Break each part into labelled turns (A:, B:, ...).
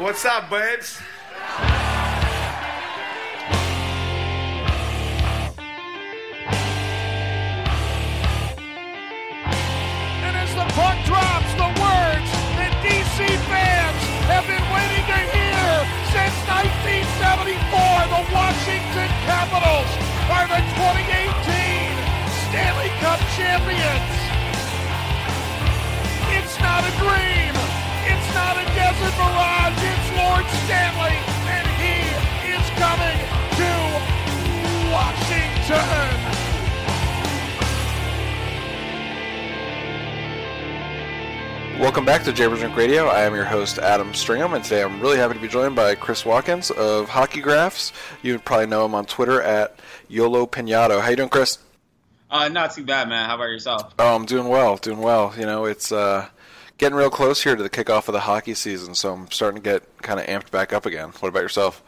A: What's up, babes?
B: And as the puck drops, the words that DC fans have been waiting to hear since 1974, the Washington Capitals are the 2018 Stanley Cup champions. It's not a dream. It's not a desert mirage. It's Lord Stanley, and he is coming to Washington.
C: Welcome back to Japers' Rink Radio. I am your host, Adam Stringham, and today I'm really happy to be joined by Chris Watkins of Hockey Graphs. You would probably know him on Twitter at Yolo Pinato. How you doing, Chris?
D: Uh, not too bad, man. How about yourself?
C: Oh, I'm doing well, doing well. You know, it's uh, getting real close here to the kickoff of the hockey season, so I'm starting to get kind of amped back up again. What about yourself?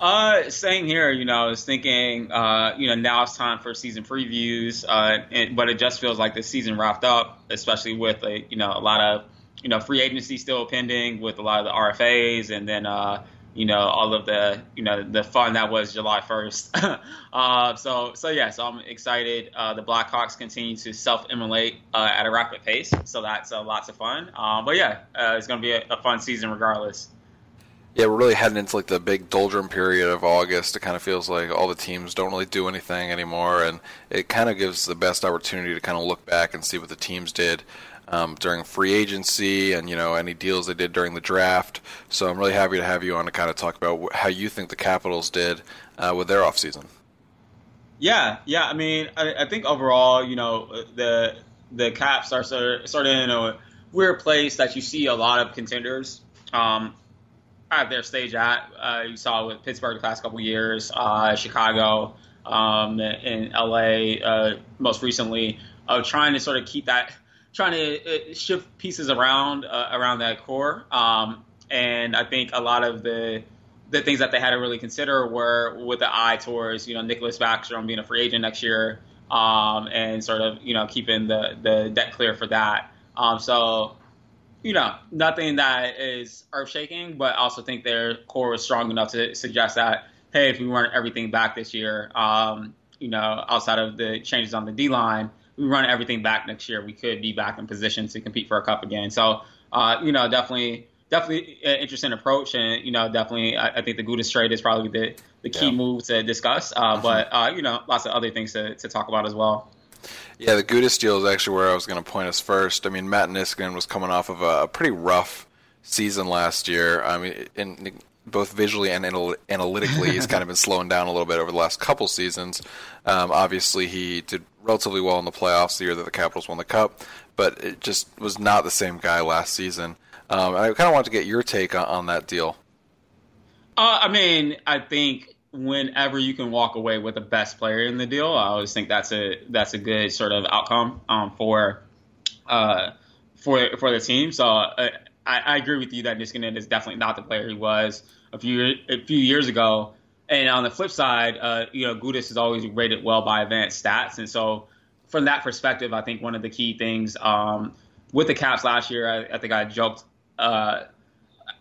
D: Uh, same here. You know, I was thinking, uh, you know, now it's time for season previews. Uh, and, but it just feels like the season wrapped up, especially with a, you know, a lot of, you know, free agency still pending with a lot of the RFAs, and then, uh, you know, all of the, you know, the fun that was July 1st. uh, so, so yeah, so I'm excited. Uh, the Blackhawks continue to self-immolate uh, at a rapid pace, so that's lots of fun. Um, but yeah, uh, it's going to be a, a fun season regardless.
C: Yeah, we're really heading into like the big doldrum period of August. It kind of feels like all the teams don't really do anything anymore, and it kind of gives the best opportunity to kind of look back and see what the teams did um, during free agency and you know any deals they did during the draft. So I'm really happy to have you on to kind of talk about how you think the Capitals did uh, with their offseason.
D: Yeah, yeah. I mean, I, I think overall, you know, the the Caps are sort of, in a weird place that you see a lot of contenders um, at their stage at. Uh, you saw with Pittsburgh the past couple years, uh, Chicago, um, in LA, uh, most recently, of trying to sort of keep that, trying to uh, shift pieces around uh, around that core. Um, and I think a lot of the the things that they had to really consider were with the eye towards you know Nicklas Backstrom being a free agent next year, um, and sort of you know keeping the the debt clear for that. Um, so you know nothing that is earth shaking, but I also think their core was strong enough to suggest that hey, if we weren't everything back this year, um, you know outside of the changes on the D line, we run everything back next year, we could be back in position to compete for a cup again. So uh, you know definitely definitely an interesting approach, and you know, definitely, I, I think the Gudas trade is probably the, the key yeah. move to discuss. Uh, mm-hmm. But uh, you know, lots of other things to, to talk about as well.
C: Yeah, the Gudas deal is actually where I was going to point us first. I mean, Matt Niskanen was coming off of a, a pretty rough season last year. I mean, in, both visually and anal- analytically, he's kind of been slowing down a little bit over the last couple seasons. Um, obviously, he did relatively well in the playoffs the year that the Capitals won the Cup, but it just was not the same guy last season. Um, I kind of want to get your take on, on that deal.
D: Uh, I mean, I think whenever you can walk away with the best player in the deal, I always think that's a that's a good sort of outcome um, for uh, for for the team. So uh, I, I, agree with you that Niskanen is definitely not the player he was a few a few years ago. And on the flip side, uh, you know, Gudas is always rated well by advanced stats, and so from that perspective, I think one of the key things um, with the Caps last year, I, I think I joked uh,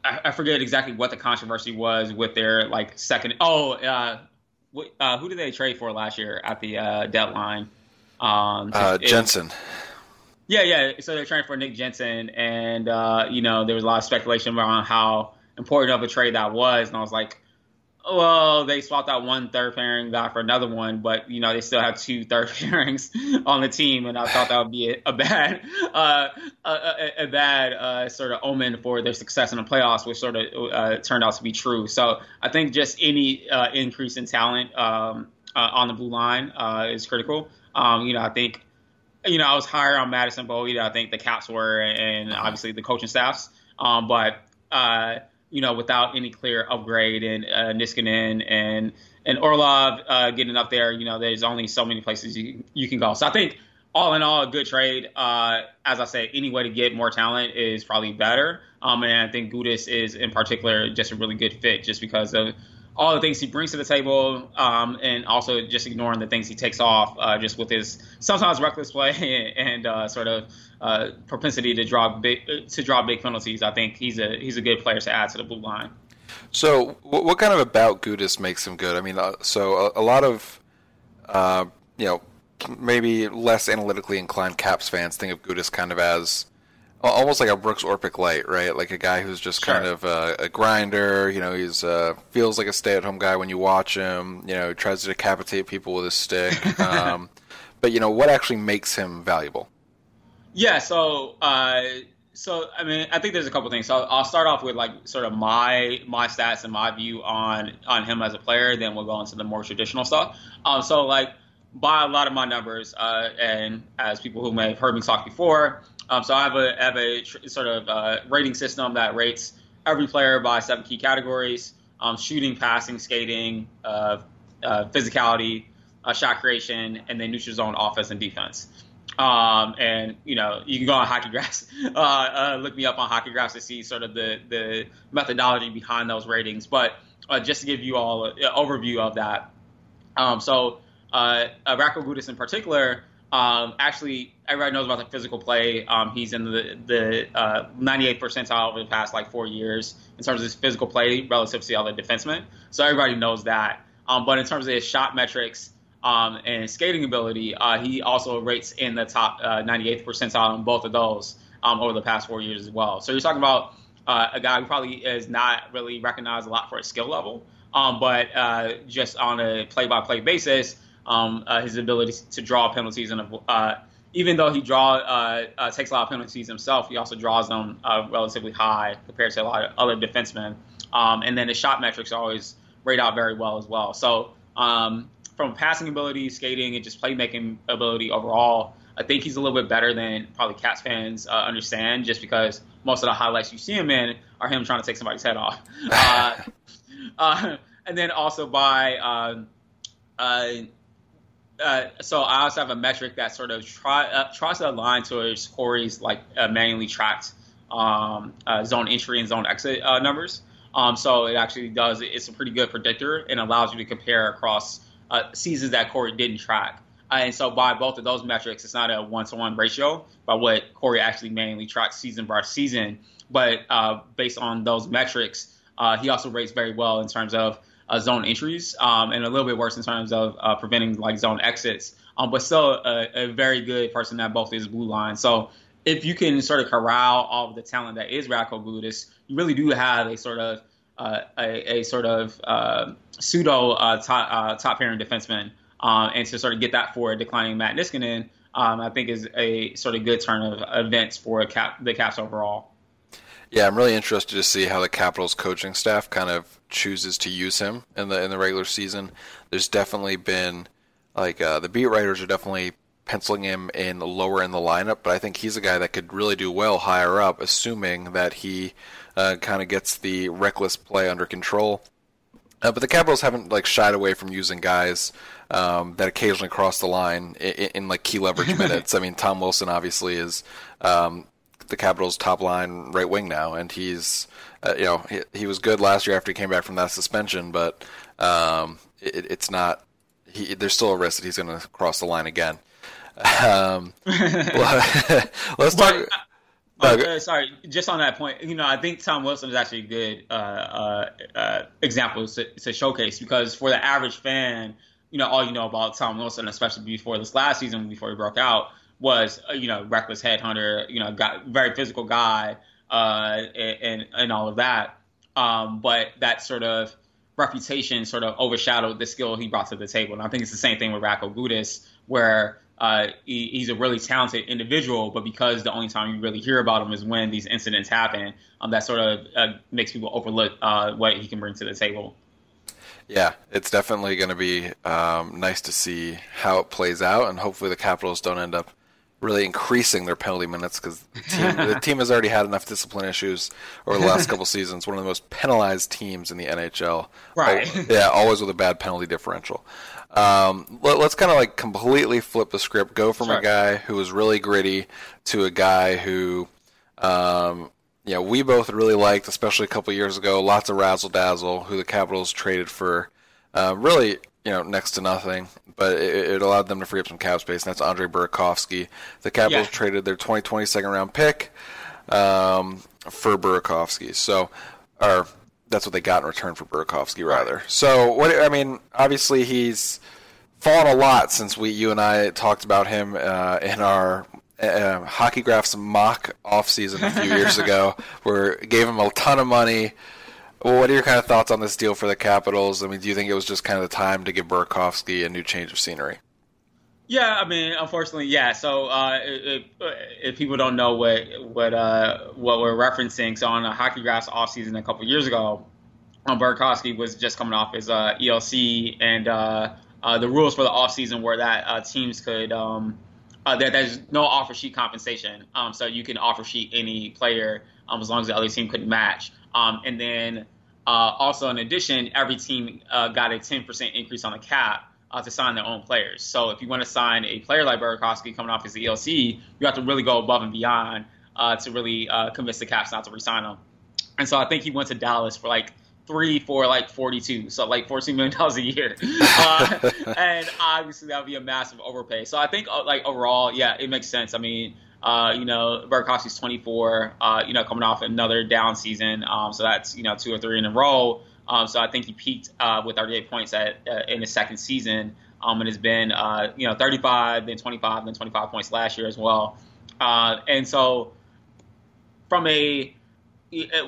D: I, I, forget exactly what the controversy was with their like second. Oh, uh, uh, who did they trade for last year at the uh, deadline?
C: Um, uh, Jensen.
D: Yeah, yeah. So they're trading for Nick Jensen, and uh, you know there was a lot of speculation around how important of a trade that was, and I was like, well, they swapped out one third pairing guy for another one, but you know they still have two third pairings on the team, and I thought that would be a, a bad, uh, a, a, bad uh, sort of omen for their success in the playoffs, which sort of uh, turned out to be true. So I think just any uh, increase in talent um, uh, on the blue line uh, is critical. Um, you know, I think, you know, I was higher on Madison Bowey. I think the Caps were, and obviously the coaching staffs, um, but you know, without any clear upgrade in uh, Niskanen and and Orlov uh, getting up there, you know, there's only so many places you, you can go. So I think all in all, a good trade. Uh, as I say, any way to get more talent is probably better. Um, and I think Gudas is in particular just a really good fit, just because of all the things he brings to the table, um, and also just ignoring the things he takes off, uh, just with his sometimes reckless play and uh, sort of uh, propensity to draw big to draw big penalties. I think he's a he's a good player to add to the blue line.
C: So, what kind of about Gudas makes him good? I mean, uh, so a, a, lot of uh, you know maybe less analytically inclined Caps fans think of Gudas kind of as almost like a Brooks Orpik light, right? Like a guy who's just sure. kind of a, a, grinder. You know, he's uh, feels like a stay-at-home guy when you watch him. You know, tries to decapitate people with his stick. Um, but you know, what actually makes him valuable?
D: Yeah. So, uh, so I mean, I think there's a couple things. So I'll start off with like sort of my my stats and my view on on him as a player. Then we'll go into the more traditional stuff. Um, so like by a lot of my numbers, uh, and as people who may have heard me talk before, um, so I have a, have a tr- sort of uh, rating system that rates every player by seven key categories: um, shooting, passing, skating, uh, uh, physicality, uh, shot creation, and then neutral zone offense and defense. Um, and you know, you can go on Hockey Graphs, uh, uh, look me up on Hockey Graphs to see sort of the the methodology behind those ratings. But just to give you all an overview of that, um, so uh, Radko Gudas in particular um, actually, everybody knows about the physical play. Um, he's in the the uh, 98th percentile over the past like four years in terms of his physical play relative to all the other defensemen. So everybody knows that. Um, but in terms of his shot metrics um, and skating ability, uh, he also rates in the top uh, 98th percentile in both of those um, over the past four years as well. So you're talking about uh, a guy who probably is not really recognized a lot for his skill level, um, but uh, just on a play-by-play basis um, uh, his ability to draw penalties and uh, even though he draw uh, uh, takes a lot of penalties himself, he also draws them uh, relatively high compared to a lot of other defensemen. Um, and then his shot metrics always rate out very well as well. So um, from passing ability, skating, and just playmaking ability overall, I think he's a little bit better than probably Caps fans uh, understand, just because most of the highlights you see him in are him trying to take somebody's head off. and then also by uh, so I also have a metric that sort of try, uh, tries to align towards Corey's like uh, manually tracked um, uh, zone entry and zone exit uh, numbers. Um, so it actually does. It's a pretty good predictor and allows you to compare across seasons that Corey didn't track. and so by both of those metrics, it's not a one-to-one ratio by what Corey actually manually tracks season by season. But based on those metrics, he also rates very well in terms of uh, zone entries um, and a little bit worse in terms of uh, preventing like zone exits. Um, but still a, a, very good person at both his blue line. So if you can sort of corral all of the talent that is Radko Gudas, you really do have a sort of uh, a, a, sort of uh, pseudo uh, top, uh, top pairing defenseman, and to sort of get that for declining Matt Niskanen, um, I think is a sort of good turn of events for cap, the Caps overall.
C: Yeah, I'm really interested to see how the Capitals coaching staff kind of chooses to use him in the in the regular season. There's definitely been like uh, the beat writers are definitely penciling him in lower in the lineup, but I think he's a guy that could really do well higher up, assuming that he uh, kind of gets the reckless play under control. Uh, but the Capitals haven't like shied away from using guys um, that occasionally cross the line in, in like key leverage minutes. I mean, Tom Wilson obviously is um, the Capitals' top line right wing now, and he's uh, you know he, he, was good last year after he came back from that suspension, but um, it, it's not. He, there's still a risk that he's going to cross the line again. Um, let's talk.
D: Uh, uh, sorry, just on that point, you know, I think Tom Wilson is actually a good uh, uh, uh, example to, to, showcase because for the average fan, you know, all you know about Tom Wilson, especially before this last season, before he broke out, was uh, you know reckless headhunter, you know, got very physical guy, uh, and and all of that. Um, but that sort of reputation sort of overshadowed the skill he brought to the table. And I think it's the same thing with Radko Gudas, where uh, he, he's a really talented individual, but because the only time you really hear about him is when these incidents happen, um, that sort of uh, makes people overlook uh, what he can bring to the table.
C: Yeah, it's definitely going to be um, nice to see how it plays out, and hopefully the Capitals don't end up really increasing their penalty minutes because the team, the team has already had enough discipline issues over the last couple seasons. One of the most penalized teams in the NHL.
D: Right.
C: Yeah, always with a bad penalty differential. Um, let, us kind of like completely flip the script. Go from sure. a guy who was really gritty to a guy who, um, yeah, we both really liked, especially a couple years ago. Lots of razzle dazzle, who the Capitals traded for, uh, really, you know, next to nothing. But it, it, allowed them to free up some cap space, and that's Andre Burakovsky. The Capitals yeah. traded their 2020 second round pick um, for Burakovsky. So, or that's what they got in return for Burakovsky, rather. So, what I mean, obviously, he's fallen a lot since we, you and I, talked about him uh, in our uh, Hockey Graphs mock offseason a few years ago, where gave him a ton of money. Well, what are your kind of thoughts on this deal for the Capitals? I mean, do you think it was just kind of the time to give Burakovsky a new change of scenery?
D: Yeah, I mean, unfortunately, yeah. So uh, if, if, people don't know what what uh, what we're referencing, so on the Hockey Graphs offseason a couple years ago, um, Burakovsky was just coming off his uh, ELC, and uh, uh, the rules for the offseason were that uh, teams could um, there, there's no offer sheet compensation, um, so you can offer sheet any player um, as long as the other team couldn't match. Um, and then also in addition, every team got a 10% increase on the cap uh, to sign their own players. So if you want to sign a player like Burakovsky coming off his ELC, you have to really go above and beyond uh, to really uh, convince the Caps not to resign him. And so I think he went to Dallas for like three for like 42, so like 14 million dollars a year. Uh, and obviously that would be a massive overpay. So I think uh, like overall, yeah, it makes sense. I mean. Uh, you know, Burakovsky's 24, uh, you know, coming off another down season. Um, so that's, you know, two or three in a row. Um, so I think he peaked uh, with 38 points at, uh, in his second season, um, and has been uh, you know 35, then 25, then 25 points last year as well. Uh, and so from a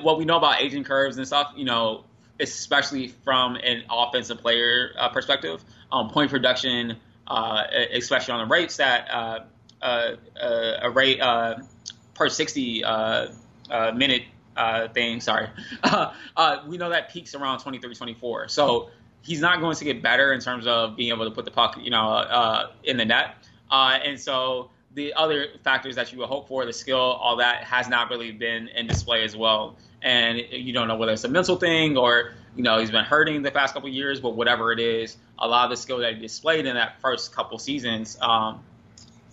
D: what we know about aging curves and stuff, you know, especially from an offensive player perspective, um, point production, uh, especially on the rate stat, a rate per 60 minute uh, thing. Sorry, uh, we know that peaks around 23, 24. So he's not going to get better in terms of being able to put the puck, you know, uh, in the net. Uh, and so the other factors that you would hope for, the skill, all that, has not really been in display as well. And you don't know whether it's a mental thing or you know he's been hurting the past couple years, but whatever it is, a lot of the skill that he displayed in that first couple seasons um,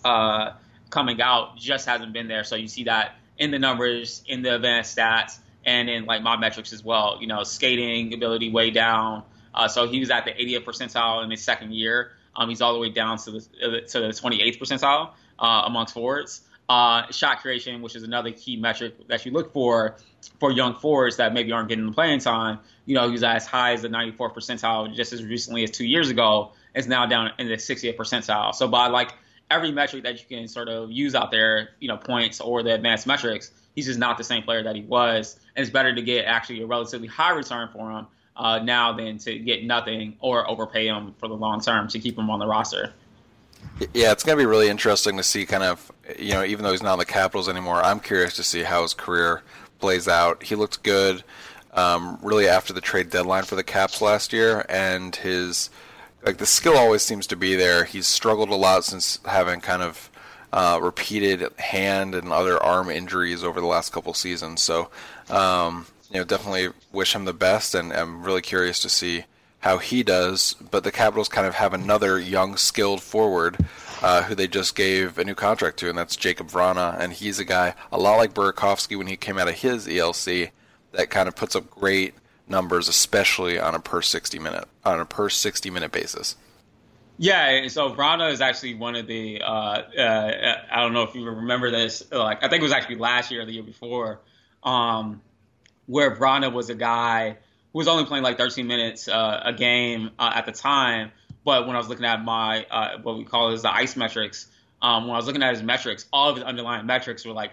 D: uh, coming out just hasn't been there. So you see that in the numbers, in the advanced stats, and in like my metrics as well. You know, skating ability way down. Uh, so he was at the 80th percentile in his second year. Um, he's all the way down to the to the 28th percentile uh, amongst forwards. Uh, shot creation, which is another key metric that you look for for young forwards that maybe aren't getting the playing time. You know, he's as high as the 94th percentile just as recently as two years ago. Is now down in the 60th percentile. So by like every metric that you can sort of use out there, you know, points or the advanced metrics, he's just not the same player that he was. And it's better to get actually a relatively high return for him uh, now than to get nothing or overpay him for the long term to keep him on the roster.
C: Yeah, it's going to be really interesting to see kind of, you know, even though he's not in the Capitals anymore, I'm curious to see how his career plays out. He looked good um, really after the trade deadline for the Caps last year, and his like the skill always seems to be there. He's struggled a lot since having kind of uh, repeated hand and other arm injuries over the last couple seasons. So, um, you know, definitely wish him the best, and I'm really curious to see how he does. But the Capitals kind of have another young, skilled forward uh, who they just gave a new contract to, and that's Jakub Vrana, and he's a guy a lot like Burakovsky when he came out of his ELC that kind of puts up great numbers, especially on a per sixty minute on a per sixty minute basis.
D: Yeah, so Vrana is actually one of the. Uh, uh, I don't know if you remember this. Like I think it was actually last year or the year before, um, where Vrana was a guy who was only playing like 13 minutes uh, a game uh, at the time. But when I was looking at my uh, what we call is the ice metrics, um, when I was looking at his metrics, all of his underlying metrics were like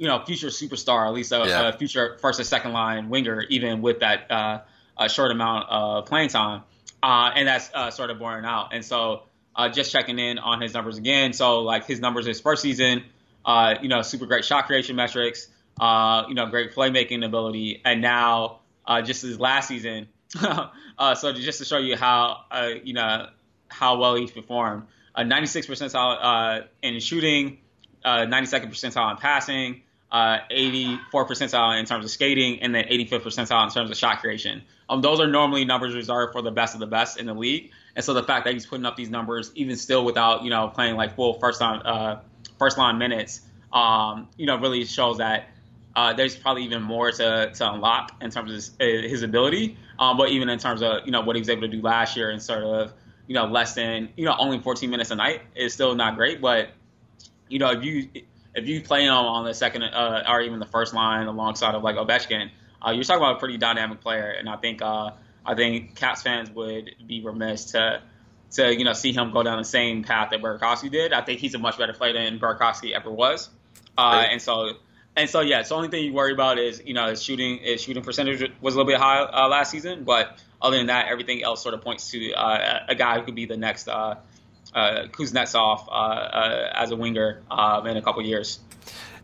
D: you know, future superstar, at least a, yeah. a future first or second line winger, even with that uh, a short amount of playing time. Uh, and that's uh, sort of boring out. And so uh, just checking in on his numbers again. So like his numbers his first season, uh, you know, super great shot creation metrics, uh, you know, great playmaking ability, and now just his last season. so just to show you how you know how well he's performed, 96 percentile in shooting, 92nd percentile in passing uh, 84 percentile in terms of skating, and then 85th percentile in terms of shot creation. Um, those are normally numbers reserved for the best of the best in the league. And so the fact that he's putting up these numbers, even still without you know playing like full first line uh, first line minutes, um, you know, really shows that uh, there's probably even more to, to unlock in terms of his, his ability. Um, but even in terms of you know what he was able to do last year and sort of you know less than you know only 14 minutes a night is still not great. But you know if you if you play him on the second uh, or even the first line alongside of like Ovechkin, uh, you're talking about a pretty dynamic player. And I think uh, I think Caps fans would be remiss to to you know see him go down the same path that Burakovsky did. I think he's a much better player than Burakovsky ever was. Uh, right. And so and so yeah, so the only thing you worry about is you know his shooting his shooting percentage was a little bit high uh, last season, but other than that, everything else sort of points to uh, a guy who could be the next uh, Kuznetsov uh, uh, as a winger uh, in a couple years.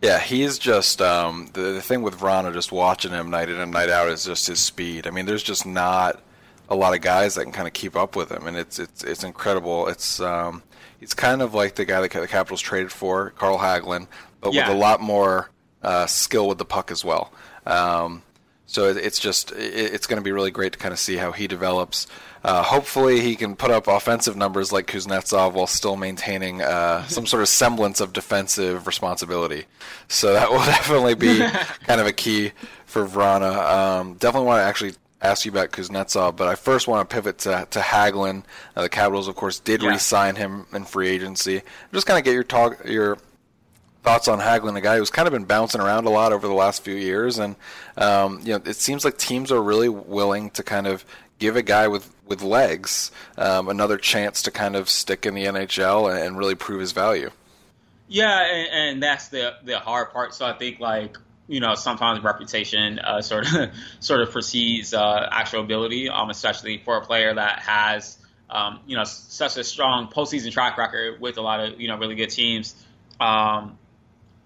C: Yeah, he's just um, the, the thing with Vrana. Just watching him night in and night out is just his speed. I mean, there's just not a lot of guys that can kind of keep up with him, and it's it's it's incredible. It's um, it's kind of like the guy that the Capitals traded for, Carl Hagelin, but yeah. with a lot more uh, skill with the puck as well. Um, so it's just it's going to be really great to kind of see how he develops. Uh, hopefully, he can put up offensive numbers like Kuznetsov while still maintaining uh, some sort of semblance of defensive responsibility. So that will definitely be kind of a key for Vrana. Um, definitely want to actually ask you about Kuznetsov, but I first want to pivot to, to Hagelin. Uh, the Capitals, of course, did yeah. re-sign him in free agency. Just kind of get your talk, your thoughts on Hagelin, a guy who's kind of been bouncing around a lot over the last few years, and um, you know it seems like teams are really willing to kind of give a guy with with legs um, another chance to kind of stick in the NHL and, and really prove his value.
D: Yeah, and, and, that's the the hard part. So I think like you know sometimes reputation uh, sort of sort of precedes uh, actual ability, um, especially for a player that has. Um, you know, such a strong postseason track record with a lot of you know really good teams. Um,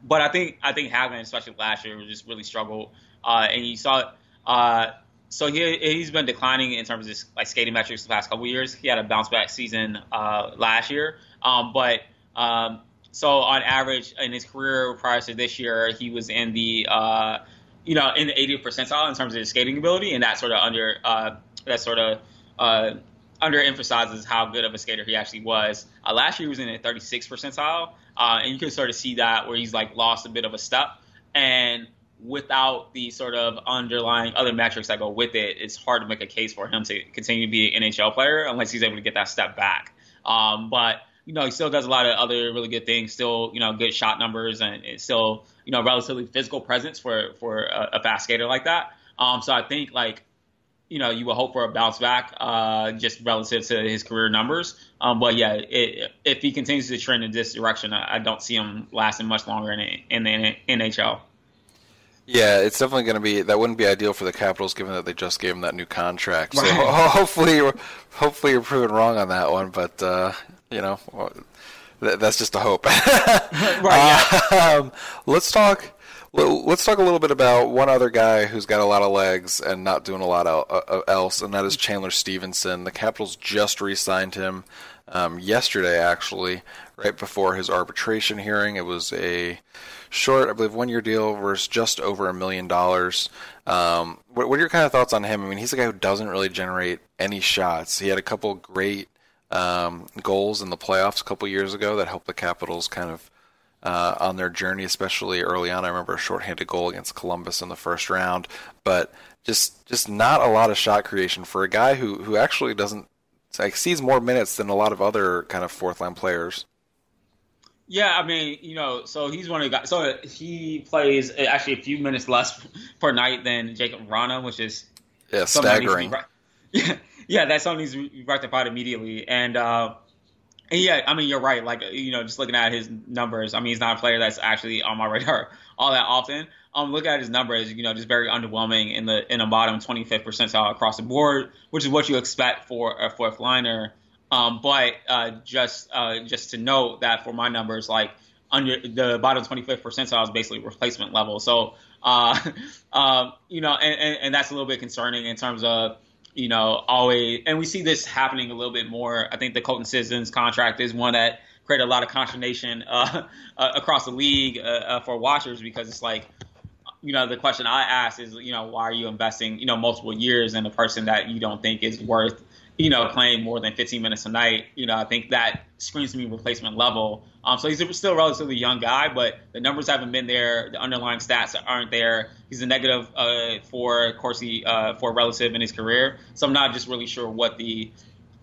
D: but I think I think Hagelin, especially last year, just really struggled. Uh, and you saw, uh, so he he's been declining in terms of his, like skating metrics the past couple years. He had a bounce back season uh, last year, um, but um, so on average in his career prior to this year, he was in the uh, you know in the 80th percentile in terms of his skating ability, and that sort of under uh, that sort of uh, underemphasizes how good of a skater he actually was. Last year he was in the 36th percentile, uh, and you can sort of see that where he's like lost a bit of a step. And without the sort of underlying other metrics that go with it, it's hard to make a case for him to continue to be an NHL player unless he's able to get that step back. Um, but you know, he still does a lot of other really good things. Still, you know, good shot numbers and it's still, you know, relatively physical presence for for a, a fast skater like that. Um, so I think like you know, you would hope for a bounce back, uh, just relative to his career numbers. Um, but yeah, it, if he continues to trend in this direction, I, I don't see him lasting much longer in, in the NHL.
C: Yeah, it's definitely going to be. That wouldn't be ideal for the Capitals, given that they just gave him that new contract. So hopefully, you're, hopefully you're proven wrong on that one. But uh, you know, that's just a hope. right. Yeah. Um, let's talk well, let's talk a little bit about one other guy who's got a lot of legs and not doing a lot else, and that is Chandler Stephenson. The Capitals just re-signed him um, yesterday, actually, right before his arbitration hearing. It was a short, I believe, one-year deal versus just over a million dollars. Um, what, what, are your kind of thoughts on him? I mean, he's a guy who doesn't really generate any shots. He had a couple great um, goals in the playoffs a couple years ago that helped the Capitals kind of uh, on their journey, especially early on. I remember a shorthanded goal against Columbus in the first round, but just just not a lot of shot creation for a guy who who actually doesn't like sees more minutes than a lot of other kind of fourth line players.
D: Yeah, I mean, you know, so he's one of the guys. So he plays actually a few minutes less per night than Jakub Vrana, which is
C: yeah staggering.
D: yeah, yeah, that's something he's rectified immediately, and. uh yeah, I mean you're right. Like you know, just looking at his numbers, I mean he's not a player that's actually on my radar all that often. Um, look at his numbers, you know, just very underwhelming in the in the bottom 25th percentile across the board, which is what you expect for a fourth liner. Um, but uh, just uh, just to note that for my numbers, like under the bottom 25th percentile is basically replacement level. So, uh, uh, you know, and, and, and that's a little bit concerning in terms of you know, always, and we see this happening a little bit more. I think the Colton Sissons contract is one that created a lot of consternation uh, uh, across the league uh, uh, for watchers because it's like, you know, the question I ask is, you know, why are you investing, you know, multiple years in a person that you don't think is worth, you know, playing more than 15 minutes a night? You know, I think that screams to me replacement level. Um, so he's still a relatively young guy, but the numbers haven't been there. The underlying stats aren't there. He's a negative uh, for Corsi uh, for relative in his career. So I'm not just really sure what the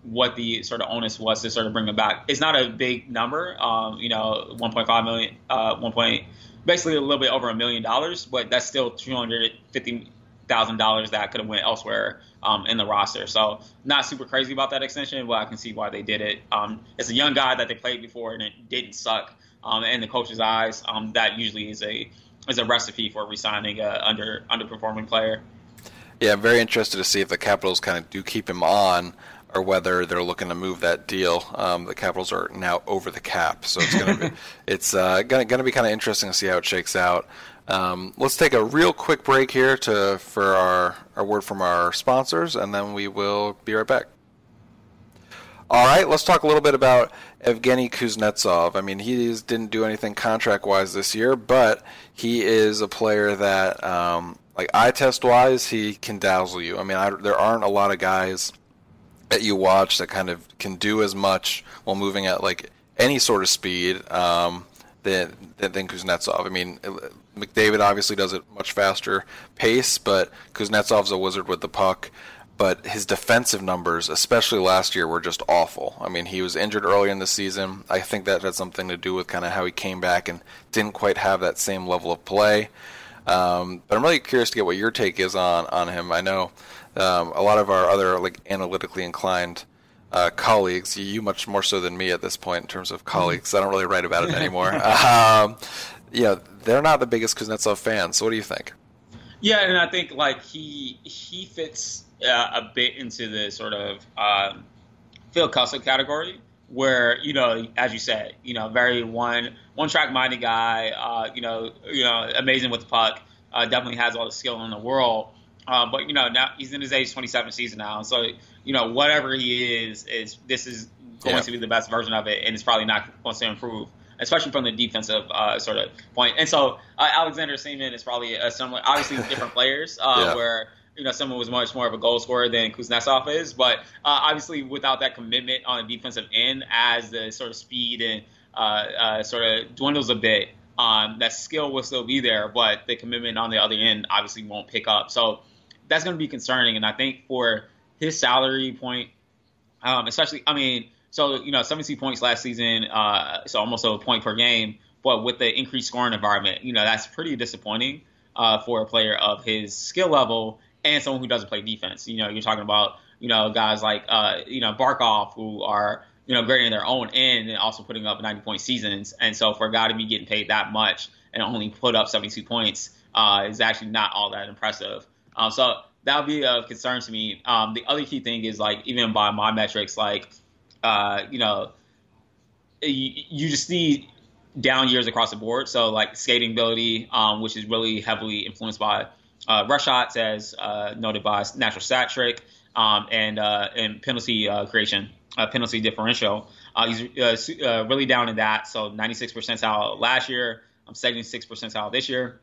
D: what the sort of onus was to sort of bring him back. It's not a big number, um, you know, 1.5 million, uh, 1. Point, basically a little bit over a million dollars, but that's still 250 thousand dollars that could have went elsewhere um, in the roster. So not super crazy about that extension, but I can see why they did it. Um, it's a young guy that they played before and it didn't suck um, in the coach's eyes. Um, that usually is a is a recipe for resigning a under underperforming player.
C: Yeah, I'm very interested to see if the Capitals kind of do keep him on or whether they're looking to move that deal. Um, the Capitals are now over the cap, so it's going to be it's uh, going to be kind of interesting to see how it shakes out. Um, let's take a real quick break here to for our, our word from our sponsors, and then we will be right back. All right, let's talk a little bit about Evgeny Kuznetsov. I mean, he didn't do anything contract wise this year, but he is a player that, um, like eye test wise, he can dazzle you. I mean, I, there aren't a lot of guys that you watch that kind of can do as much while moving at like any sort of speed um, than, than Kuznetsov. I mean, McDavid obviously does it much faster pace, but Kuznetsov's a wizard with the puck. But his defensive numbers, especially last year, were just awful. I mean, he was injured early in the season. I think that had something to do with kind of how he came back and didn't quite have that same level of play. Um, but I'm really curious to get what your take is on on him. I know um, a lot of our other like analytically inclined uh, colleagues, you much more so than me at this point in terms of colleagues. I don't really write about it anymore. um, yeah, they're not the biggest Kuznetsov fans. So what do you think?
D: Yeah, and I think like he he fits uh, a bit into the sort of um, Phil Kessel category, where you know, as you said, you know, very one one track minded guy. Uh, you know, you know, amazing with the puck. Uh, definitely has all the skill in the world. Uh, but you know, now he's in his age 27 season now, so you know, whatever he is, is this is going yeah. to be the best version of it, and it's probably not going to improve especially from the defensive uh, sort of point. And so uh, Alexander Semin is probably a similar, obviously different players, uh, yeah. where you know someone was much more of a goal scorer than Kuznetsov is, but uh, obviously without that commitment on the defensive end, as the sort of speed and uh, uh, sort of dwindles a bit. Um, that skill will still be there, but the commitment on the other end obviously won't pick up. So that's going to be concerning. And I think for his salary point, um, especially, I mean, so you know, 72 points last season, uh, so almost a point per game. But with the increased scoring environment, you know, that's pretty disappointing uh, for a player of his skill level and someone who doesn't play defense. You know, you're talking about you know guys like uh, you know Barkov who are you know great in their own end and also putting up 90 point seasons. And so for a guy to be getting paid that much and only put up 72 points uh, is actually not all that impressive. Um, so that would be a concern to me. Um, the other key thing is like even by my metrics, like uh, you know, you, you, just see down years across the board. So like skating ability, um, which is really heavily influenced by uh, rush shots, as uh, noted by natural stat trick, um, and uh, and penalty uh, creation, uh, penalty differential. He's really down in that. So 96 percentile last year. I'm 76 percentile this year.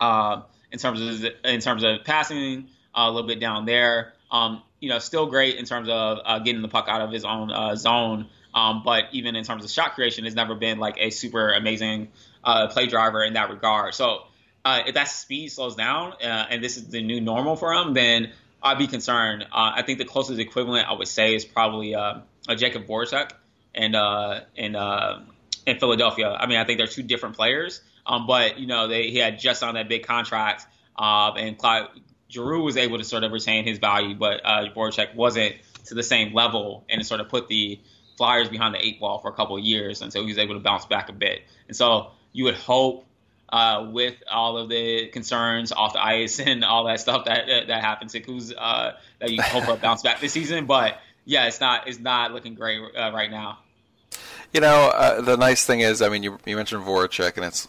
D: in terms of in terms of passing, a little bit down there. Um, you know, still great in terms of uh, getting the puck out of his own uh, zone. Um, but even in terms of shot creation, has never been like a super amazing uh, play driver in that regard. So uh, if that speed slows down uh, and this is the new normal for him, then I'd be concerned. Uh, I think the closest equivalent I would say is probably a Jakub Voracek and in in Philadelphia. I mean, I think they're two different players, um, but you know, they he had just on that big contract, and Claude, Giroux was able to sort of retain his value, but uh, Voracek wasn't to the same level, and it sort of put the Flyers behind the eight ball for a couple of years until he was able to bounce back a bit. And so you would hope, uh, with all of the concerns off the ice and all that stuff that that, that happened to Kuz, uh, that you hope a bounce back this season. But yeah, it's not it's not looking great uh, right now.
C: You know, uh, the nice thing is, I mean, you, you mentioned Voracek, and it's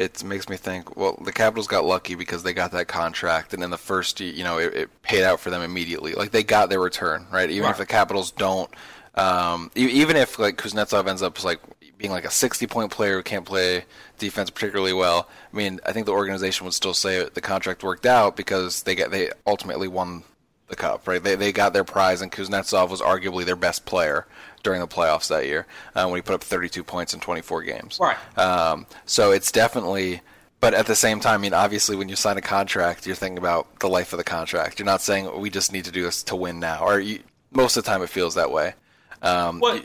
C: it makes me think. Well, the Capitals got lucky because they got that contract, and in the first, you know, it, it paid out for them immediately. Like they got their return, right? Even right. if the Capitals don't, um, even if like Kuznetsov ends up like being like a 60 point player who can't play defense particularly well, I mean, I think the organization would still say the contract worked out because they get they ultimately won the cup, right? They they got their prize, and Kuznetsov was arguably their best player during the playoffs that year uh, when he put up 32 points in 24 games.
D: Right.
C: Um, so it's definitely, but at the same time, I mean, obviously, when you sign a contract, you're thinking about the life of the contract. You're not saying we just need to do this to win now, or you, most of the time it feels that way. Um,
D: well,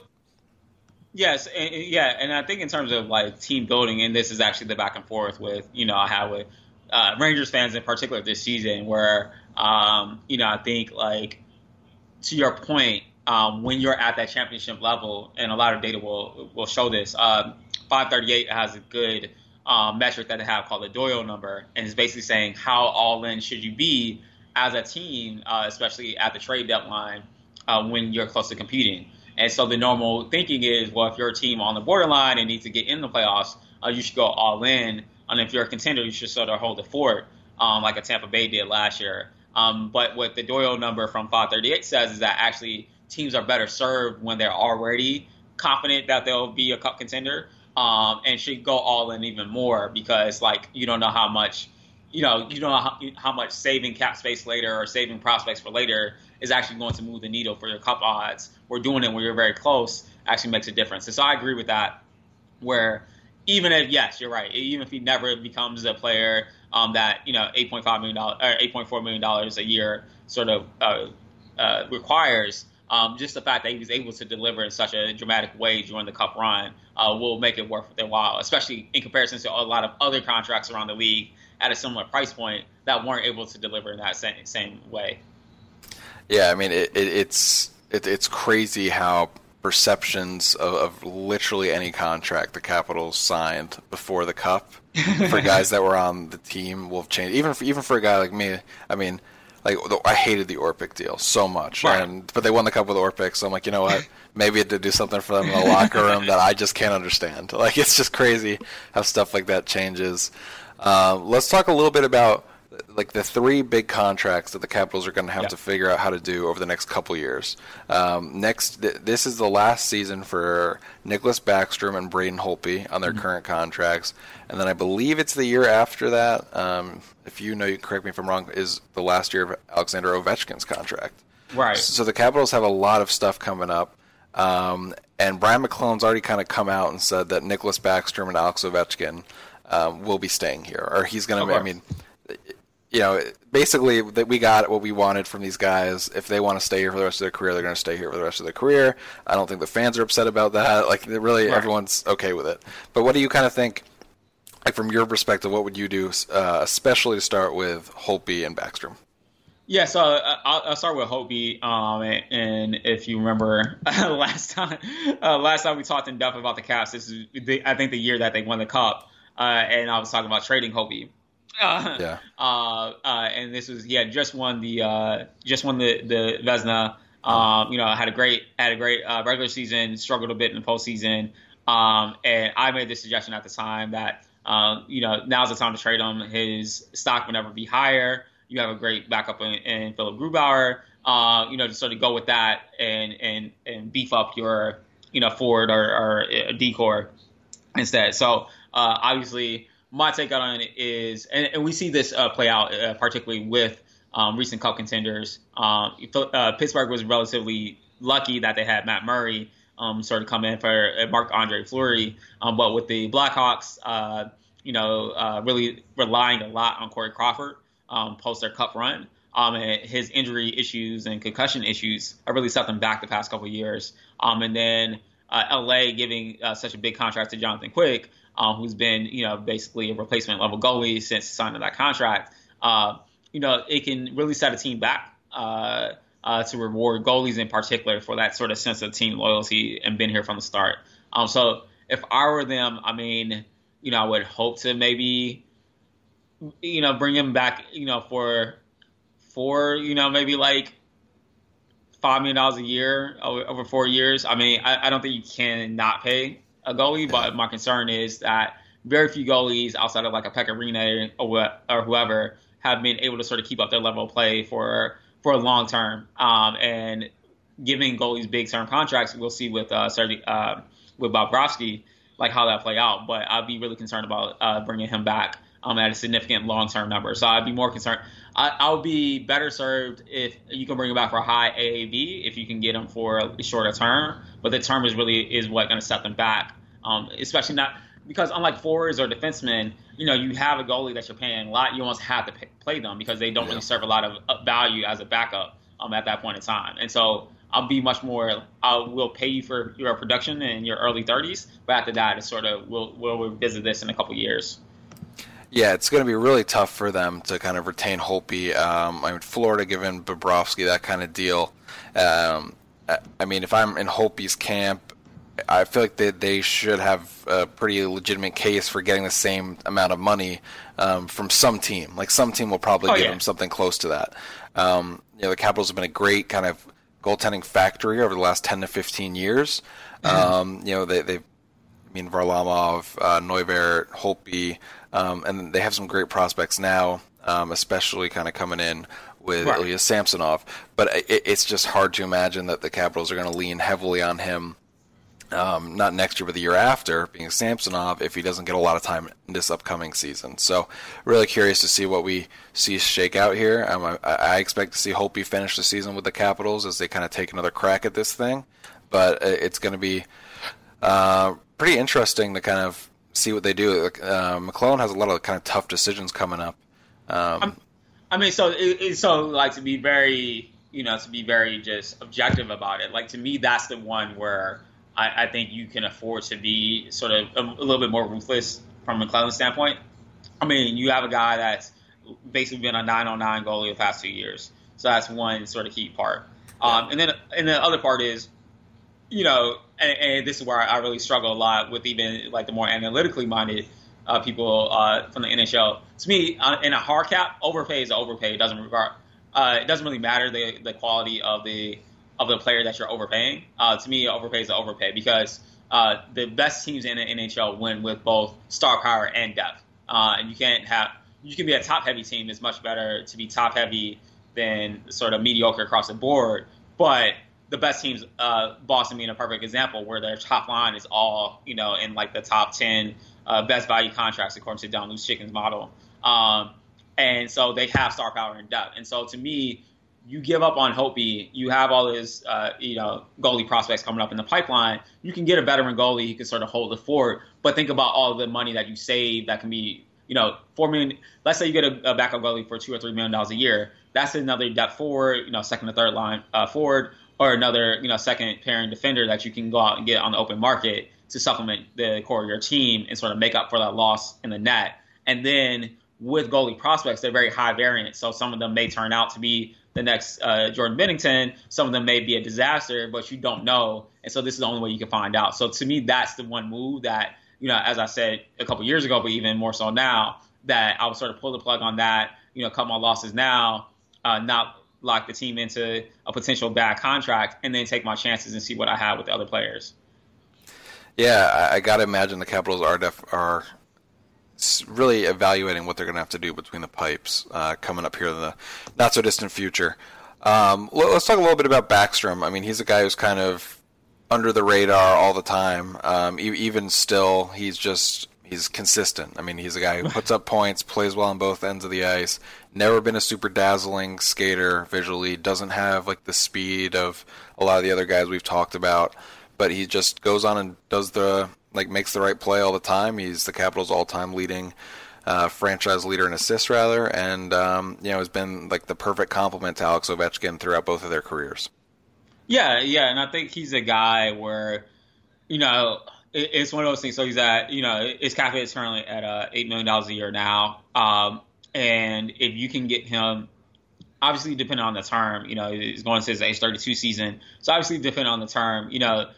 D: yes, and, yeah, and I think in terms of like team building, and this is actually the back and forth with you know I have with uh, Rangers fans in particular this season, where um, you know I think like to your point, um, when you're at that championship level, and a lot of data will will show this. Uh, 538 has a good um, metric that they have called the Doyle number, and it's basically saying how all in should you be as a team, uh, especially at the trade deadline uh, when you're close to competing. And so the normal thinking is, well, if you're a team on the borderline and needs to get in the playoffs, uh, you should go all in. And if you're a contender, you should sort of hold the fort, um, like a Tampa Bay did last year. Um, but what the Doyle number from 538 says is that actually teams are better served when they're already confident that they'll be a cup contender um, and should go all in even more because like you don't know how much you know you don't know how, how much saving cap space later or saving prospects for later is actually going to move the needle for your cup odds. We're doing it when you're very close actually makes a difference. And so I agree with that. Where even if yes, you're right. Even if he never becomes a player um, that you know 8.5 million dollars or 8.4 million dollars a year sort of uh, uh, requires, um, just the fact that he was able to deliver in such a dramatic way during the Cup run uh, will make it worth their while, especially in comparison to a lot of other contracts around the league at a similar price point that weren't able to deliver in that same same way.
C: Yeah, I mean it, it, it's it, it's crazy how perceptions of, of, literally any contract the Capitals signed before the Cup for guys that were on the team will change. Even for, even for a guy like me, I mean, like I hated the Orpik deal so much, right. and but they won the cup with Orpik, so I'm like, you know what? Maybe it did do something for them in the locker room that I just can't understand. Like it's just crazy how stuff like that changes. Uh, let's talk a little bit about like the three big contracts that the Capitals are going to have yeah. to figure out how to do over the next couple years. Um, next, th- this is the last season for Nicklas Backstrom and Braden Holtby on their mm-hmm. current contracts, and then I believe it's the year after that. Um, if you know, you correct me if I'm wrong. Is the last year of Alexander Ovechkin's contract?
D: Right.
C: So the Capitals have a lot of stuff coming up. Um, and Brian MacLellan's already kind of come out and said that Nicklas Backstrom and Alex Ovechkin um, will be staying here, or he's going to. I mean, you know, basically that we got what we wanted from these guys. If they want to stay here for the rest of their career, they're going to stay here for the rest of their career. I don't think the fans are upset about that. Like, really, right. everyone's okay with it. But what do you kind of think? Like from your perspective, what would you do, uh, especially to start with Holtby and Backstrom?
D: Yeah, so uh, I'll, I'll, start with Holtby. Um, and, and, if you remember last time, uh, last time we talked in depth about the Caps, this is the, I think the year that they won the Cup, uh, and I was talking about trading Holtby. Uh, yeah. Uh, uh, and this was yeah just won the uh, just won the the Vezina. Um, you know, had a great had a great uh, regular season, struggled a bit in the postseason. Um, and I made the suggestion at the time that um, you know now's the time to trade him. His stock would never be higher. You have a great backup in, in Philipp Grubauer. Uh, you know, to sort of go with that and and and beef up your you know forward or, or D corps instead. So uh, obviously my take on it is, and, and we see this uh, play out uh, particularly with um, recent cup contenders. Um, uh, Pittsburgh was relatively lucky that they had Matt Murray um, sort of come in for Marc-Andre Fleury, um, but with the Blackhawks, uh, you know, uh, really relying a lot on Corey Crawford um, post their cup run. And his injury issues and concussion issues have really set them back the past couple years. And then uh, LA giving uh, such a big contract to Jonathan Quick um, who's been, you know, basically a replacement level goalie since signing that contract, uh, you know, it can really set a team back uh, uh, to reward goalies in particular for that sort of sense of team loyalty and been here from the start. Um, so if I were them, I mean, you know, I would hope to maybe, you know, bring him back, you know, for, for, you know, maybe like five million dollars a year over, four years. I mean, I, I, don't think you can not pay a goalie, but my concern is that very few goalies outside of like a Pekka Rinne or, or whoever have been able to sort of keep up their level of play for for a long term. Um, and giving goalies big term contracts, we'll see with uh, uh with Bobrovsky like how that play out. But I'd be really concerned about uh, bringing him back um, at a significant long term number. So I'd be more concerned. I, I'll be better served if you can bring him back for a high AAV if you can get him for a shorter term. But the term is really is what going to set them back, um, especially not because unlike forwards or defensemen, you know, you have a goalie that you're paying a lot. You almost have to pay, play them because they don't yeah. really serve a lot of value as a backup um, at that point in time. And so I'll be much more. I will pay you for your production in your early 30s, but after that, it's sort of we'll we'll revisit this in a couple years.
C: Yeah, it's going to be really tough for them to kind of retain Holtby. Um, I mean, Florida giving Bobrovsky that kind of deal. Um, I mean, if I'm in Holtby's camp, I feel like they they should have a pretty legitimate case for getting the same amount of money um, from some team. Like some team will probably oh, give yeah. them something close to that. Um, you know, the Capitals have been a great kind of goaltending factory over the last ten to fifteen years. Mm-hmm. Um, you know, they they, I mean Varlamov, uh, Holtby, um, and they have some great prospects now, um, especially kind of coming in with right. Ilya Samsonov. But it, it's just hard to imagine that the Capitals are going to lean heavily on him um, not next year, but the year after, being Samsonov, if he doesn't get a lot of time this upcoming season. So, really curious to see what we see shake out here. Um, I, I, expect to see Holtby finish the season with the Capitals as they kind of take another crack at this thing. But uh, it's going to be uh, pretty interesting to kind of see what they do. Uh, MacLellan has a lot of kind of tough decisions coming up. Um,
D: I mean, so it, so like to be very, you know, to be very just objective about it. Like to me, that's the one where I, I think you can afford to be sort of a, a little bit more ruthless from MacLellan's standpoint. I mean, you have a guy that's basically been a nine on nine goalie the past two years, so that's one sort of key part. Um, and then and the other part is, you know, and, and, this is where I really struggle a lot with even like the more analytically minded uh, people uh, from the NHL. To me, uh, in a hard cap, overpay is overpay. It doesn't regard. Uh, it doesn't really matter the the quality of the of the player that you're overpaying. Uh, to me, overpay is overpay because uh, the best teams in the NHL win with both star power and depth. And you can't have you can be a top heavy team. It's much better to be top heavy than sort of mediocre across the board. But the best teams, uh, Boston being a perfect example, where their top line is all you know in like the top ten uh, best value contracts according to Don Luszczyszyn's model. Um, and so they have star power and depth. And so to me, you give up on Holtby. you have all his uh, you know goalie prospects coming up in the pipeline. You can get a veteran goalie who can sort of hold the fort, but think about all the money that you save that can be you know four million. Let's say you get a, a backup goalie for two or three million dollars a year. That's another depth forward, you know, second or third line uh, forward, or another you know second pairing defender that you can go out and get on the open market to supplement the core of your team and sort of make up for that loss in the net. And then with goalie prospects, they're very high variant, so some of them may turn out to be the next uh, Jordan Binnington. Some of them may be a disaster, but you don't know. And so this is the only way you can find out. So to me, that's the one move that, you know, as I said a couple years ago, but even more so now, that I would sort of pull the plug on that, you know, cut my losses now, uh, not lock the team into a potential bad contract, and then take my chances and see what I have with the other players.
C: Yeah, I, I got to imagine the Capitals are def- are really evaluating what they're going to have to do between the pipes uh, coming up here in the not so distant future. Um, let's talk a little bit about Backstrom. I mean, he's a guy who's kind of under the radar all the time. Um, even still, he's just he's consistent. I mean, he's a guy who puts up points, plays well on both ends of the ice. Never been a super dazzling skater visually. Doesn't have like the speed of a lot of the other guys we've talked about, but he just goes on and does the like makes the right play all the time. He's the Capitals' all-time leading uh, franchise leader in assists, rather, and um, you know has been like the perfect complement to Alex Ovechkin throughout both of their careers.
D: Yeah, yeah, and I think he's a guy where, you know, it's one of those things. So he's at, you know, his cap is currently at uh, eight million dollars a year now, um, and if you can get him obviously depending on the term, you know, he's going to his age 32 season. So obviously depending on the term, you know,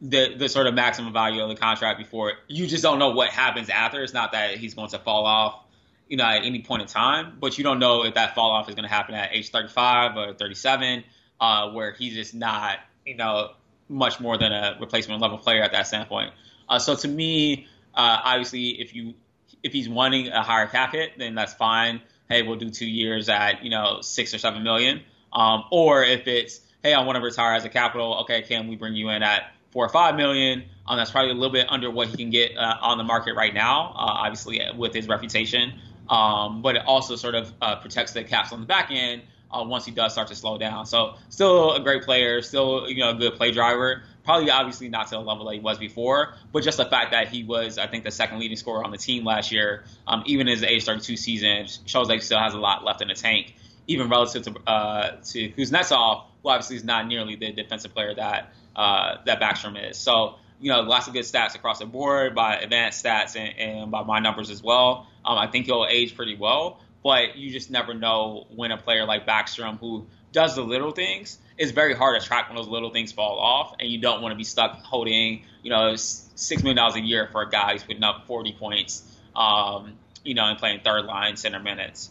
D: the the sort of maximum value of the contract before you just don't know what happens after. It's not that he's going to fall off, you know, at any point in time, but you don't know if that fall off is going to happen at age 35 or 37, uh, where he's just not, you know, much more than a replacement level player at that standpoint. Uh, so to me, uh, obviously, if you if he's wanting a higher cap hit, then that's fine. Hey, we'll do two years at you know six or seven million. Um, or if it's hey, I want to retire as a capital. Okay, can we bring you in at four or five million. Um, that's probably a little bit under what he can get uh, on the market right now, uh, obviously with his reputation. Um, but it also sort of uh, protects the caps on the back end uh, once he does start to slow down. So still a great player, still you know a good play driver. Probably obviously not to the level that he was before, but just the fact that he was I think the second leading scorer on the team last year, um, even in his age 32 season, shows that he still has a lot left in the tank, even relative to uh, to Kuznetsov, who obviously is not nearly the defensive player that uh, that Backstrom is. So you know, lots of good stats across the board by advanced stats and, and by my numbers as well. Um, I think he'll age pretty well but you just never know when a player like Backstrom, who does the little things, it's very hard to track when those little things fall off, and you don't want to be stuck holding, you know, six million dollars a year for a guy who's putting up 40 points, um, you know, and playing third line center minutes.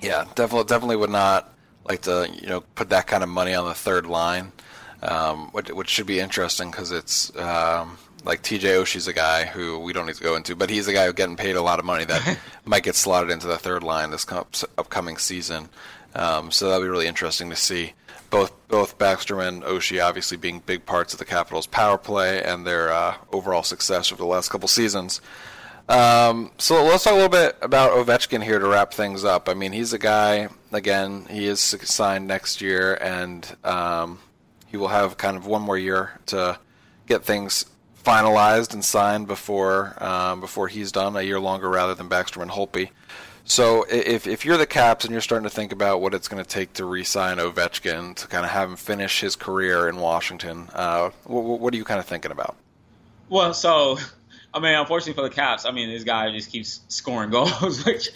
C: Yeah, definitely, definitely would not like to, you know, put that kind of money on the third line, um, which, which should be interesting because it's. Um, like TJ Oshie's a guy who we don't need to go into, but he's a guy who's getting paid a lot of money that might get slotted into the third line this upcoming season. Um, so that'll be really interesting to see. Both both Backstrom and Oshie obviously being big parts of the Capitals' power play and their uh, overall success over the last couple seasons. Um, so let's talk a little bit about Ovechkin here to wrap things up. I mean, he's a guy. Again, he is signed next year, and um, he will have kind of one more year to get things finalized and signed before um, before he's done a year longer rather than Backstrom and Holtby. So if if you're the Caps and you're starting to think about what it's going to take to re-sign Ovechkin to kind of have him finish his career in Washington, uh, what, what are you kind of thinking about?
D: Well, so I mean, unfortunately for the Caps, I mean, this guy just keeps scoring goals, which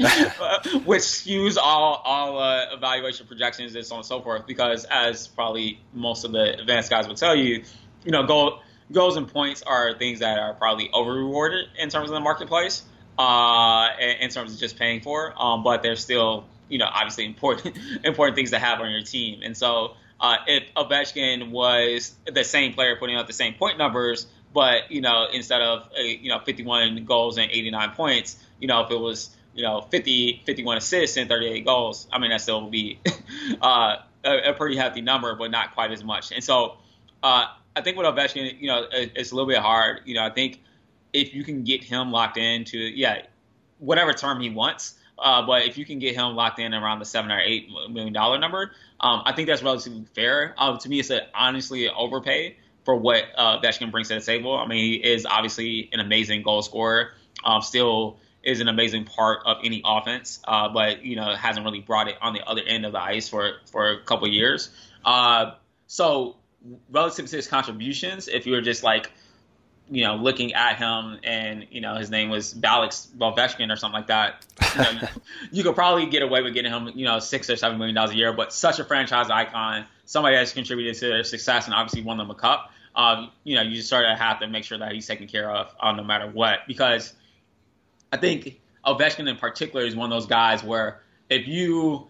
D: which skews all all uh, evaluation projections and so on and so forth. Because as probably most of the advanced guys would tell you, you know, goal goals and points are things that are probably over rewarded in terms of the marketplace, uh, in, terms of just paying for. Um, but they're still, you know, obviously important important things to have on your team. And so, uh, if Ovechkin was the same player putting out the same point numbers, but you know, instead of uh, you know 51 goals and 89 points, you know, if it was you know 50 51 assists and 38 goals, I mean that still would be uh, a, a pretty hefty number, but not quite as much. And so. I think with Ovechkin, you know, it's a little bit hard. You know, I think if you can get him locked into, yeah, whatever term he wants, uh, but if you can get him locked in around the seven or eight million dollar number, um, I think that's relatively fair. Um, to me, it's a, honestly an overpay for what uh, Ovechkin brings to the table. I mean, he is obviously an amazing goal scorer. Um, still is an amazing part of any offense, uh, but you know hasn't really brought it on the other end of the ice for for a couple years. Uh, so relative to his contributions, if you were just like, you know, looking at him and, you know, his name was Alex Ovechkin or something like that, you, know, you, could probably get away with getting him, you know, six or seven million dollars a year. But such a franchise icon, somebody that's contributed to their success and obviously won them a cup, um, you know, you just sort of have to make sure that he's taken care of um, no matter what. Because I think Ovechkin in particular is one of those guys where if you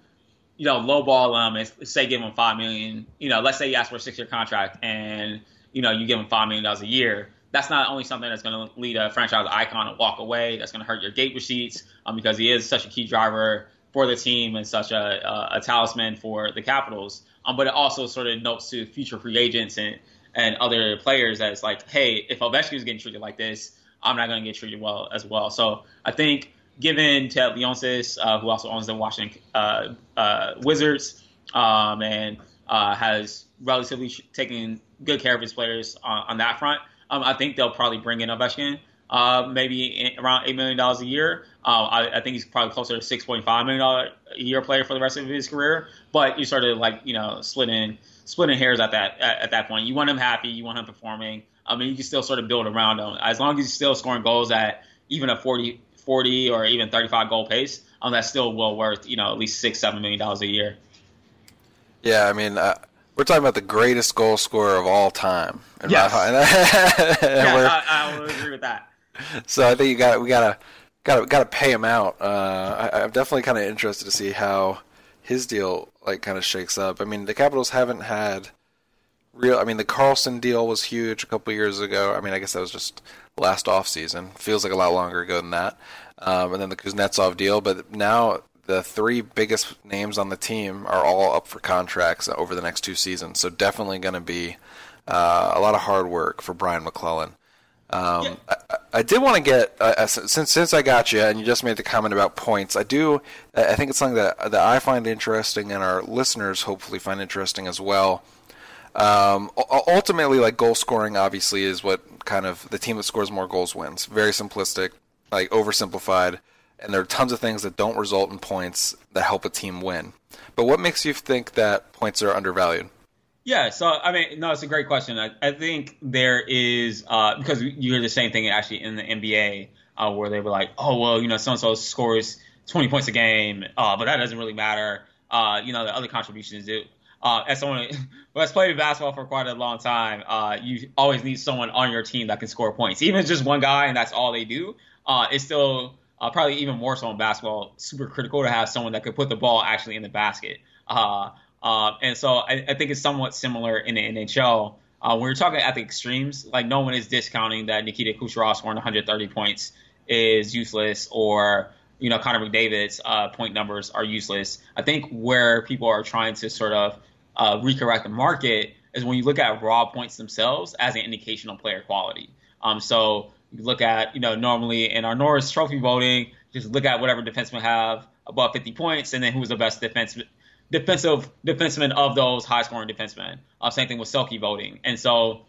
D: you know, lowball him and say give him five million. You know, let's say you ask for a six year contract and you know you give him five million dollars a year. That's not only something that's going to lead a franchise icon to walk away. That's going to hurt your gate receipts um, because he is such a key driver for the team and such a, a, a talisman for the Capitals. Um, but it also sort of notes to future free agents and and other players that it's like, hey, if Ovechkin is getting treated like this, I'm not going to get treated well as well. So I think given Ted Leonsis, uh, who also owns the Washington uh, uh, Wizards, um, and uh, has relatively taken good care of his players on, on that front. Um, I think they'll probably bring in Ovechkin, uh, maybe around eight million dollars a year. Uh, I, I, think he's probably closer to six point five million dollar a year player for the rest of his career. But you sort of like you know splitting splitting hairs at that at, at that point. You want him happy, you want him performing. I mean, you can still sort of build around him as long as he's still scoring goals at even a 40, 40 or even 35 goal pace, um, that's still well worth, you know, at least six, seven million dollars a year.
C: Yeah, I mean, uh, we're talking about the greatest goal scorer of all time.
D: Yes. yeah, I, I will agree with that.
C: So I think you got we gotta gotta gotta pay him out. Uh, I, I'm definitely kind of interested to see how his deal like kind of shakes up. I mean, the Capitals haven't had real. I mean, the Carlson deal was huge a couple years ago. I mean, I guess that was just last off season. Feels like a lot longer ago than that. Um, and then the Kuznetsov deal, but now the three biggest names on the team are all up for contracts over the next two seasons. So definitely going to be uh, a lot of hard work for Brian MacLellan. Um, yeah. I, I, did want to get uh, since since I got you, and you just made the comment about points. I do. I think it's something that that I find interesting, and our listeners hopefully find interesting as well. Um, ultimately, like goal scoring, obviously, is what kind of the team that scores more goals wins. Very simplistic, like oversimplified, and there are tons of things that don't result in points that help a team win. But what makes you think that points are undervalued?
D: Yeah, so I mean, no, it's a great question. I, I think there is uh, because you hear the same thing actually in the NBA uh, where they were like, oh well, you know, so and so scores 20 points a game, uh, but that doesn't really matter. Uh, you know, the other contributions do. Uh, as someone who has played basketball for quite a long time, uh, you always need someone on your team that can score points. Even if it's just one guy and that's all they do, it's still probably even more so in basketball, super critical to have someone that could put the ball actually in the basket. Uh, uh, and so I, I, think it's somewhat similar in the NHL. Uh, when you're talking at the extremes, like no one is discounting that Nikita Kucherov scoring 130 points is useless, or you know Connor McDavid's uh, point numbers are useless. I think where people are trying to sort of uh, recorrect the market is when you look at raw points themselves as an indication of player quality. Um, so you look at you know normally in our Norris Trophy voting, just look at whatever defensemen have above 50 points, and then who's the best defense defensive defenseman of those high scoring defensemen. Uh, same thing with Selke voting. And so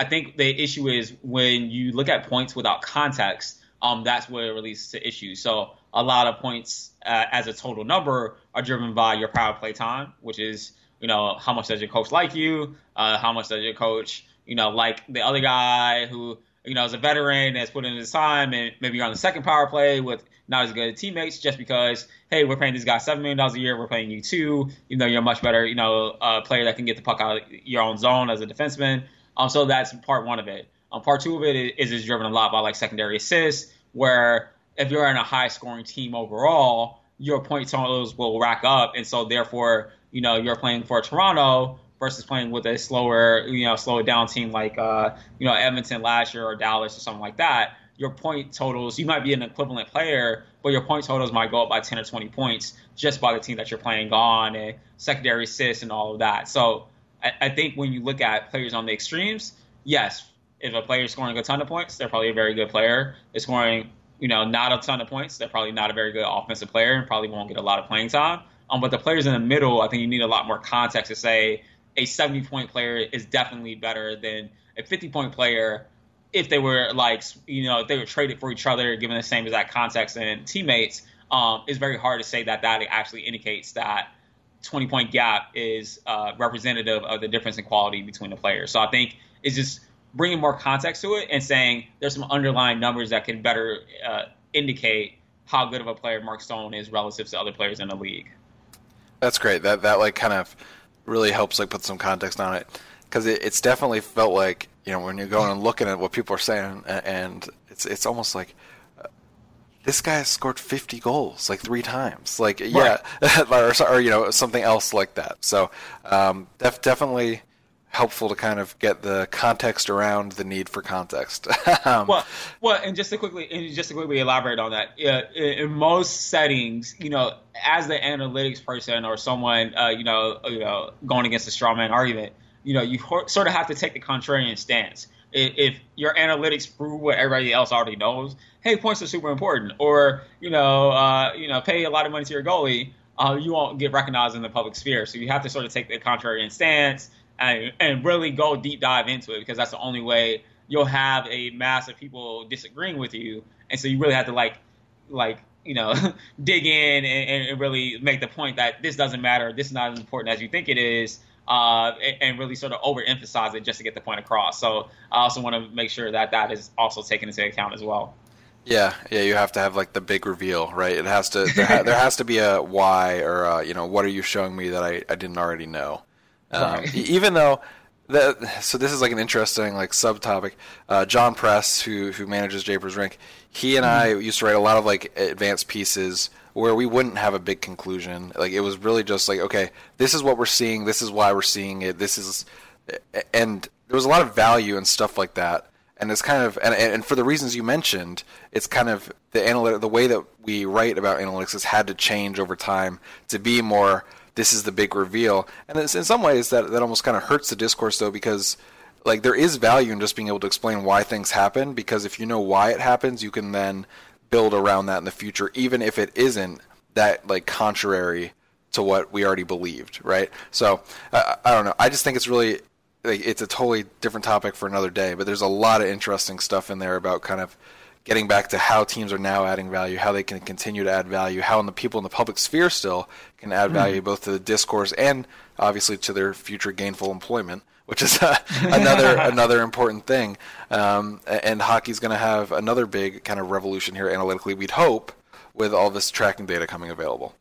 D: I think the issue is when you look at points without context, um, that's where it leads to issues. So a lot of points uh, as a total number are driven by your power play time, which is you know how much does your coach like you, uh, how much does your coach you know like the other guy who you know is a veteran that's put in his time, and maybe you're on the second power play with not as good teammates just because hey we're paying these guys seven million dollars a year we're paying you two even though you're a much better you know uh, player that can get the puck out of your own zone as a defenseman. Um so that's part one of it. Um part two of it is is driven a lot by like secondary assists where if you're in a high scoring team overall your point totals will rack up. And so therefore you know you're playing for Toronto versus playing with a slower you know slower down team like uh you know Edmonton last year or Dallas or something like that your point totals, you might be an equivalent player, but your point totals might go up by 10 or 20 points just by the team that you're playing on and secondary assists and all of that. So I, I think when you look at players on the extremes, yes, if a player is scoring a ton of points, they're probably a very good player. If scoring, you know, not a ton of points, they're probably not a very good offensive player and probably won't get a lot of playing time. Um, but the players in the middle, I think you need a lot more context to say a 70 point player is definitely better than a 50 point player if they were like you know if they were traded for each other, given the same exact context and teammates, um, it's very hard to say that that actually indicates that 20 point gap is uh, representative of the difference in quality between the players. So I think it's just bringing more context to it and saying there's some underlying numbers that can better uh, indicate how good of a player Mark Stone is relative to other players in the league.
C: That's great. That that like kind of really helps like put some context on it because it, it's definitely felt like you know when you're going and looking at what people are saying, and it's it's almost like uh, this guy has scored 50 goals like three times, like yeah, or, or, you know something else like that. So um, def- definitely helpful to kind of get the context around the need for context.
D: um, well, well, and just to quickly, and just to quickly elaborate on that, uh, in most settings, you know, as the analytics person or someone, uh, you know, you know, going against a straw man argument, you know, you sort of have to take the contrarian stance. If your analytics prove what everybody else already knows, hey, points are super important, or you know, uh, you know, pay a lot of money to your goalie, uh, you won't get recognized in the public sphere. So you have to sort of take the contrarian stance and, and really go deep dive into it because that's the only way you'll have a mass of people disagreeing with you, and so you really have to like, like you know, dig in and, and really make the point that this doesn't matter, this is not as important as you think it is uh, and really sort of overemphasize it just to get the point across. So I also want to make sure that that is also taken into account as well.
C: Yeah, yeah, you have to have like the big reveal, right? It has to there, ha- there has to be a why or a, you know what are you showing me that I, I didn't already know. Um, even though that so this is like an interesting like subtopic. Uh, John Press, who who manages Japers' Rink, he and mm-hmm. I used to write a lot of like advanced pieces where we wouldn't have a big conclusion. Like it was really just like, okay, this is what we're seeing. This is why we're seeing it. This is, and there was a lot of value and stuff like that. And it's kind of, and, and for the reasons you mentioned, it's kind of the analytic, the way that we write about analytics has had to change over time to be more. This is the big reveal, and in some ways that that almost kind of hurts the discourse though because like there is value in just being able to explain why things happen because if you know why it happens, you can then build around that in the future, even if it isn't that like contrary to what we already believed, right? So I, I don't know. I just think it's really like, it's a totally different topic for another day, but there's a lot of interesting stuff in there about kind of getting back to how teams are now adding value, how they can continue to add value, how the people in the public sphere still can add mm. value both to the discourse and obviously to their future gainful employment, which is uh, another another important thing. Um, and hockey's going to have another big kind of revolution here analytically. We'd hope with all this tracking data coming available.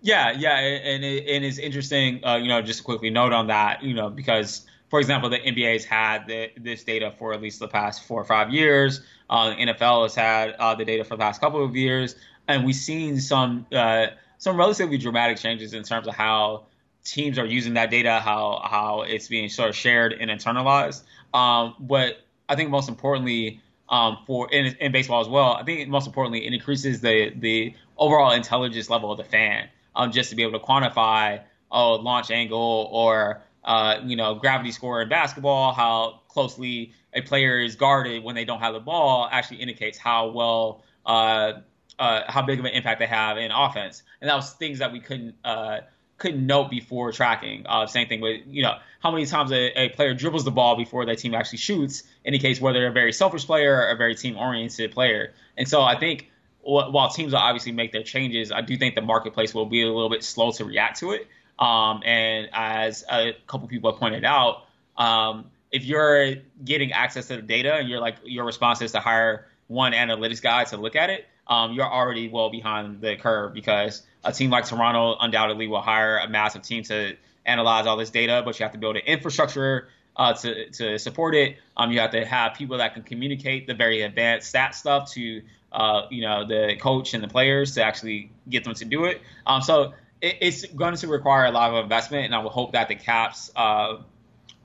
D: Yeah, yeah, and it, and it's interesting. Uh, you know, just to quickly note on that, you know, because for example, the NBA's had the, this data for at least the past four or five years. Uh, NFL has had uh, the data for the past couple of years, and we've seen some uh, some relatively dramatic changes in terms of how teams are using that data, how how it's being sort of shared and internalized. Um, but I think most importantly, um, for in, in, baseball as well, I think most importantly, it increases the the overall intelligence level of the fan, um, just to be able to quantify oh launch angle or uh, you know, gravity score in basketball, how closely a player is guarded when they don't have the ball actually indicates how well, uh, uh, how big of an impact they have in offense. And that was things that we couldn't uh, couldn't note before tracking. Uh, same thing with you know how many times a, a, player dribbles the ball before their team actually shoots indicates whether they're a very selfish player or a very team oriented player. And so I think while teams will obviously make their changes, I do think the marketplace will be a little bit slow to react to it. Um, and as a couple people have pointed out, um, if you're getting access to the data and you're like your response is to hire one analytics guy to look at it, um, you're already well behind the curve because a team like Toronto undoubtedly will hire a massive team to analyze all this data, but you have to build an infrastructure uh, to to support it. Um, you have to have people that can communicate the very advanced stat stuff to uh, you know the coach and the players to actually get them to do it. Um, so it, it's going to require a lot of investment, and I would hope that the Caps, uh,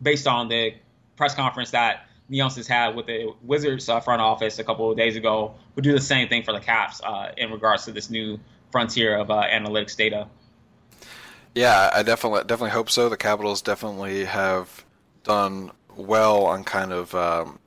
D: based on the press conference that Leonsis had with the Wizards uh, front office a couple of days ago, would do the same thing for the Caps uh, in regards to this new frontier of uh, analytics data.
C: Yeah, I definitely definitely hope so. The Capitals definitely have done well on kind of um,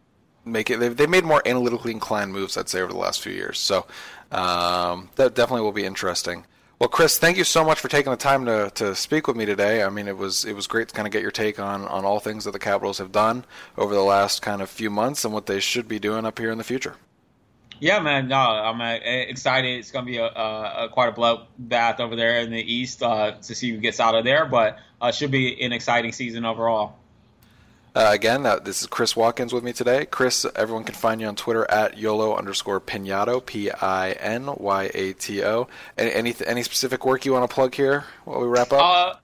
C: make it. They've, they've made more analytically inclined moves, I'd say, over the last few years. So um, that definitely will be interesting. Well, Chris, thank you so much for taking the time to, to speak with me today. I mean, it was it was great to kind of get your take on, on all things that the Capitals have done over the last kind of few months and what they should be doing up here in the future.
D: Yeah, man. No, I'm uh, excited. It's going to be a, a, a, quite a bloodbath over there in the East uh, to see who gets out of there, but uh, should be an exciting season overall.
C: Uh, again, uh, this is Chris Watkins with me today. Chris, everyone can find you on Twitter at YOLO underscore Pinyato, P I N Y A T O. Any, any, any specific work you want to plug here while we wrap up?
D: Uh,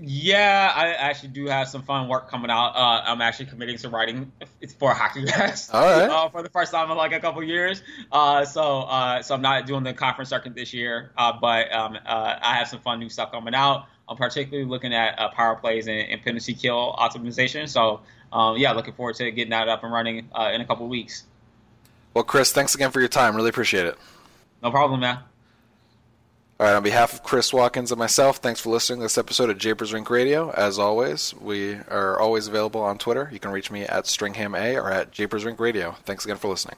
D: yeah, I actually do have some fun work coming out. Uh, I'm actually committing to writing for Hockey
C: Guys right.
D: uh, for the first time in like a couple years. Uh, so, uh, so I'm not doing the conference circuit this year, uh, but um, uh, I have some fun new stuff coming out. I'm particularly looking at power plays and, and penalty kill optimization. So um, yeah, looking forward to getting that up and running uh, in a couple weeks.
C: Well, Chris, thanks again for your time. Really appreciate it.
D: No problem, man.
C: All right, on behalf of Chris Watkins and myself, thanks for listening to this episode of Japers' Rink Radio. As always, we are always available on Twitter. You can reach me at StringhamA or at Japers' Rink Radio. Thanks again for listening.